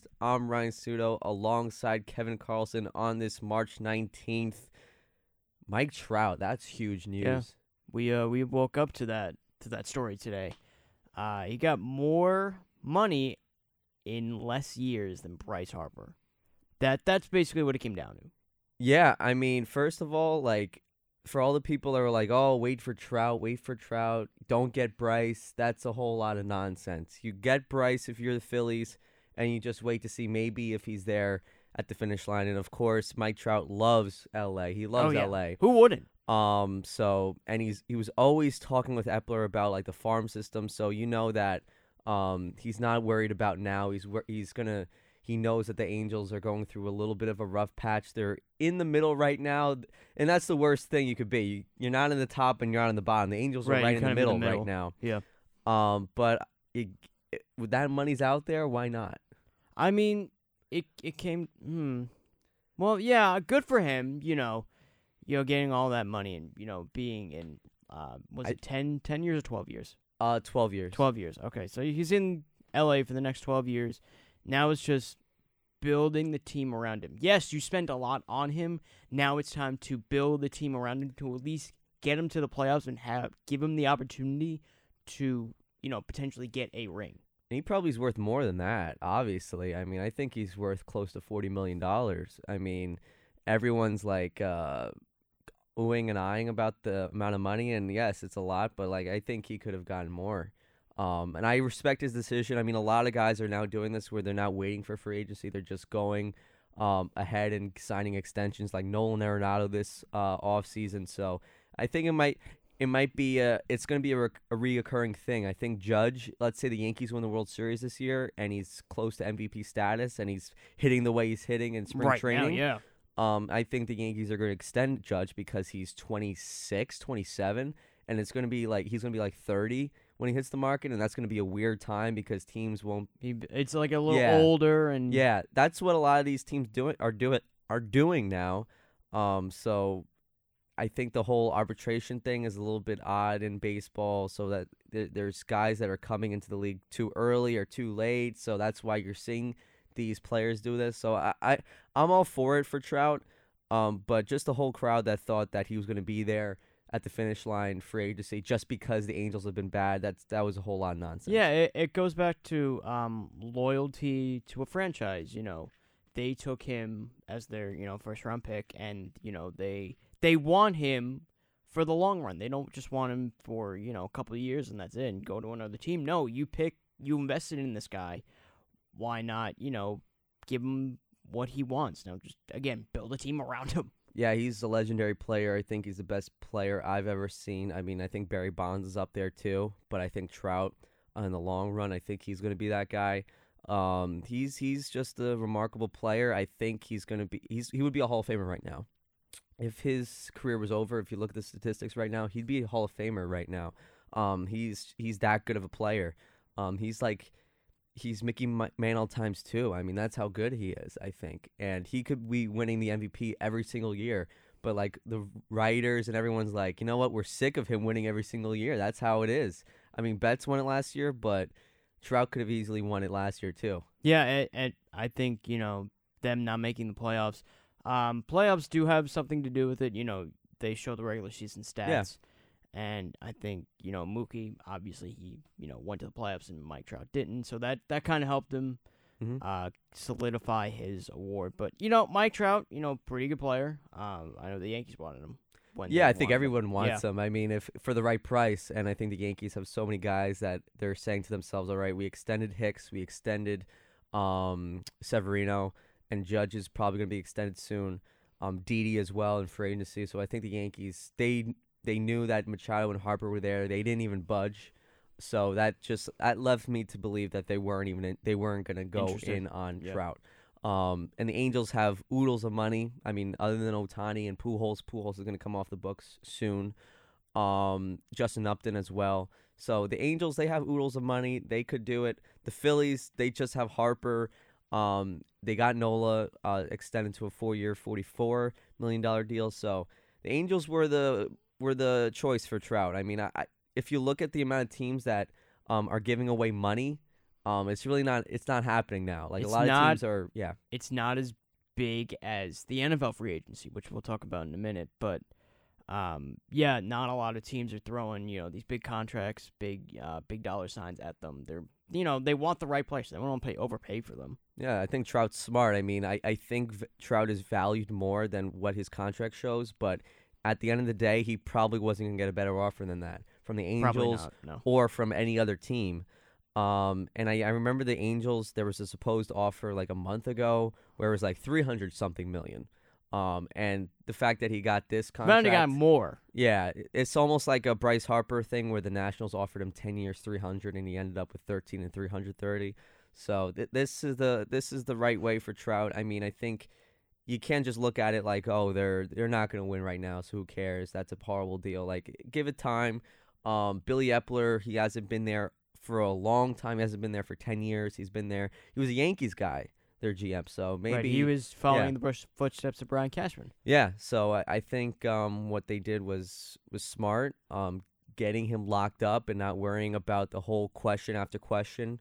Podcast. I'm Ryan Sudo alongside Kevin Carlson on this March 19th. Mike Trout, that's huge news. Yeah. We uh we woke up to that to that story today. Uh, he got more money in less years than Bryce Harper. That that's basically what it came down to. Yeah, I mean, first of all, like for all the people that were like, "Oh, wait for Trout, wait for Trout, don't get Bryce." That's a whole lot of nonsense. You get Bryce if you're the Phillies, and you just wait to see maybe if he's there at the finish line. And of course, Mike Trout loves L.A. He loves oh, yeah. L.A. Who wouldn't? Um, so and he's he was always talking with Eppler about like the farm system. So you know that um he's not worried about now. He's he's gonna he knows that the Angels are going through a little bit of a rough patch. They're in the middle right now, and that's the worst thing you could be. You're not in the top and you're not in the bottom. The Angels are Right, right in the, in middle the middle. right now. Yeah. Um, but it, it, with that money's out there, why not? I mean, it it came. Hmm. Well, yeah, good for him. You know, you know, getting all that money and you know being in. Uh, was I- it 10, 10 years or twelve years? Uh, twelve years. Twelve years. Okay, so he's in L.A. for the next twelve years. Now it's just building the team around him. Yes, you spent a lot on him. Now it's time to build the team around him to at least get him to the playoffs and have give him the opportunity to you know potentially get a ring. And he probably is worth more than that, obviously. I mean, I think he's worth close to $40 million. I mean, everyone's like uh, oohing and eyeing about the amount of money. And yes, it's a lot, but like, I think he could have gotten more. Um, and I respect his decision. I mean, a lot of guys are now doing this where they're not waiting for free agency. They're just going um, ahead and signing extensions like Nolan Arenado this uh, offseason. So I think it might it might be a it's going to be a, rec- a reoccurring thing. I think Judge, let's say the Yankees win the World Series this year and he's close to MVP status and he's hitting the way he's hitting in spring right training. now, yeah. Um, I think the Yankees are going to extend Judge because he's 26, 27, and it's going to be like he's going to be like 30 when he hits the market, and that's going to be a weird time because teams won't. He, it's like a little Yeah. older and Yeah, that's what a lot of these teams doing are doing are doing now. Um, so I think the whole arbitration thing is a little bit odd in baseball, so that there, there's guys that are coming into the league too early or too late, so that's why you're seeing these players do this. So I, I I'm all for it for Trout, um, but just the whole crowd that thought that he was going to be there at the finish line free agency just because the Angels have been bad, that's that was a whole lot of nonsense. Yeah, it, it goes back to um loyalty to a franchise. You know, they took him as their you know first round pick, and you know they they want him for the long run. They don't just want him for you know a couple of years and that's it. And go to another team. No, you pick, you invested in this guy. Why not? You know, give him what he wants. Now, just again, build a team around him. Yeah, he's a legendary player. I think he's the best player I've ever seen. I mean, I think Barry Bonds is up there too, but I think Trout uh, in the long run, I think he's going to be that guy. Um, he's he's just a remarkable player. I think he's going to be he's he would be a Hall of Famer right now. If his career was over, if you look at the statistics right now, he'd be a Hall of Famer right now. Um, he's he's that good of a player. Um, he's like he's Mickey Ma- Mantle times two. I mean, that's how good he is. I think, and he could be winning the MVP every single year. But like the writers and everyone's like, you know what? We're sick of him winning every single year. That's how it is. I mean, Betts won it last year, but Trout could have easily won it last year too. Yeah, it, I think you know them not making the playoffs. Um, playoffs do have something to do with it. You know, they show the regular season stats, Yeah. and I think you know Mookie obviously he you know went to the playoffs and Mike Trout didn't, so that that kind of helped him Mhm. uh, solidify his award. But you know, Mike Trout, you know, pretty good player. Um, I know the Yankees wanted him. When Yeah, I think wanted him. everyone wants Yeah. him. I mean, if for the right price, and I think the Yankees have so many guys that they're saying to themselves, "All right, we extended Hicks, we extended um, Severino, and Judge is probably going to be extended soon. Um, Didi as well in free agency. So I think the Yankees they they knew that Machado and Harper were there. They didn't even budge. So that just that left me to believe that they weren't even in, they weren't going to go in on Yeah. Trout. Um, and the Angels have oodles of money. I mean, other than Ohtani and Pujols, Pujols is going to come off the books soon. Um, Justin Upton as well. So the Angels, they have oodles of money. They could do it. The Phillies, they just have Harper. Um, they got Nola uh, extended to a four-year, forty-four million dollar deal. So the Angels were the were the choice for Trout. I mean, I, I, if you look at the amount of teams that um, are giving away money Um, it's really not. It's not happening now. Like It's a lot not- of teams are. Yeah, It's not as big as the NFL free agency, which we'll talk about in a minute, but um, yeah, not a lot of teams are throwing you know these big contracts, big uh, big dollar signs at them. They're you know they want the right players. They don't want to pay overpay for them. yeah. I think Trout's smart. I mean, I I think v- Trout is valued more than what his contract shows. But at the end of the day, he probably wasn't gonna get a better offer than that from the Angels not. No. or from any other team. Um, and I, I remember the Angels. There was a supposed offer like a month ago where it was like three hundred something million. Um, and the fact that he got this contract, they got more. yeah, it's almost like a Bryce Harper thing where the Nationals offered him ten years, three hundred, and he ended up with thirteen and three hundred thirty. So th- this is the this is the right way for Trout. I mean, I think you can't just look at it like, oh, they're they're not going to win right now, so who cares? That's a horrible deal. Like, give it time. Um, Billy Eppler, he hasn't been there for a long time. He hasn't been there for ten years. He's been there. He was a Yankees guy, their GM. So maybe right, he was following the bush footsteps of Brian Cashman. yeah, so I, I think um, what they did was was smart. Um, getting him locked up and not worrying about the whole question after question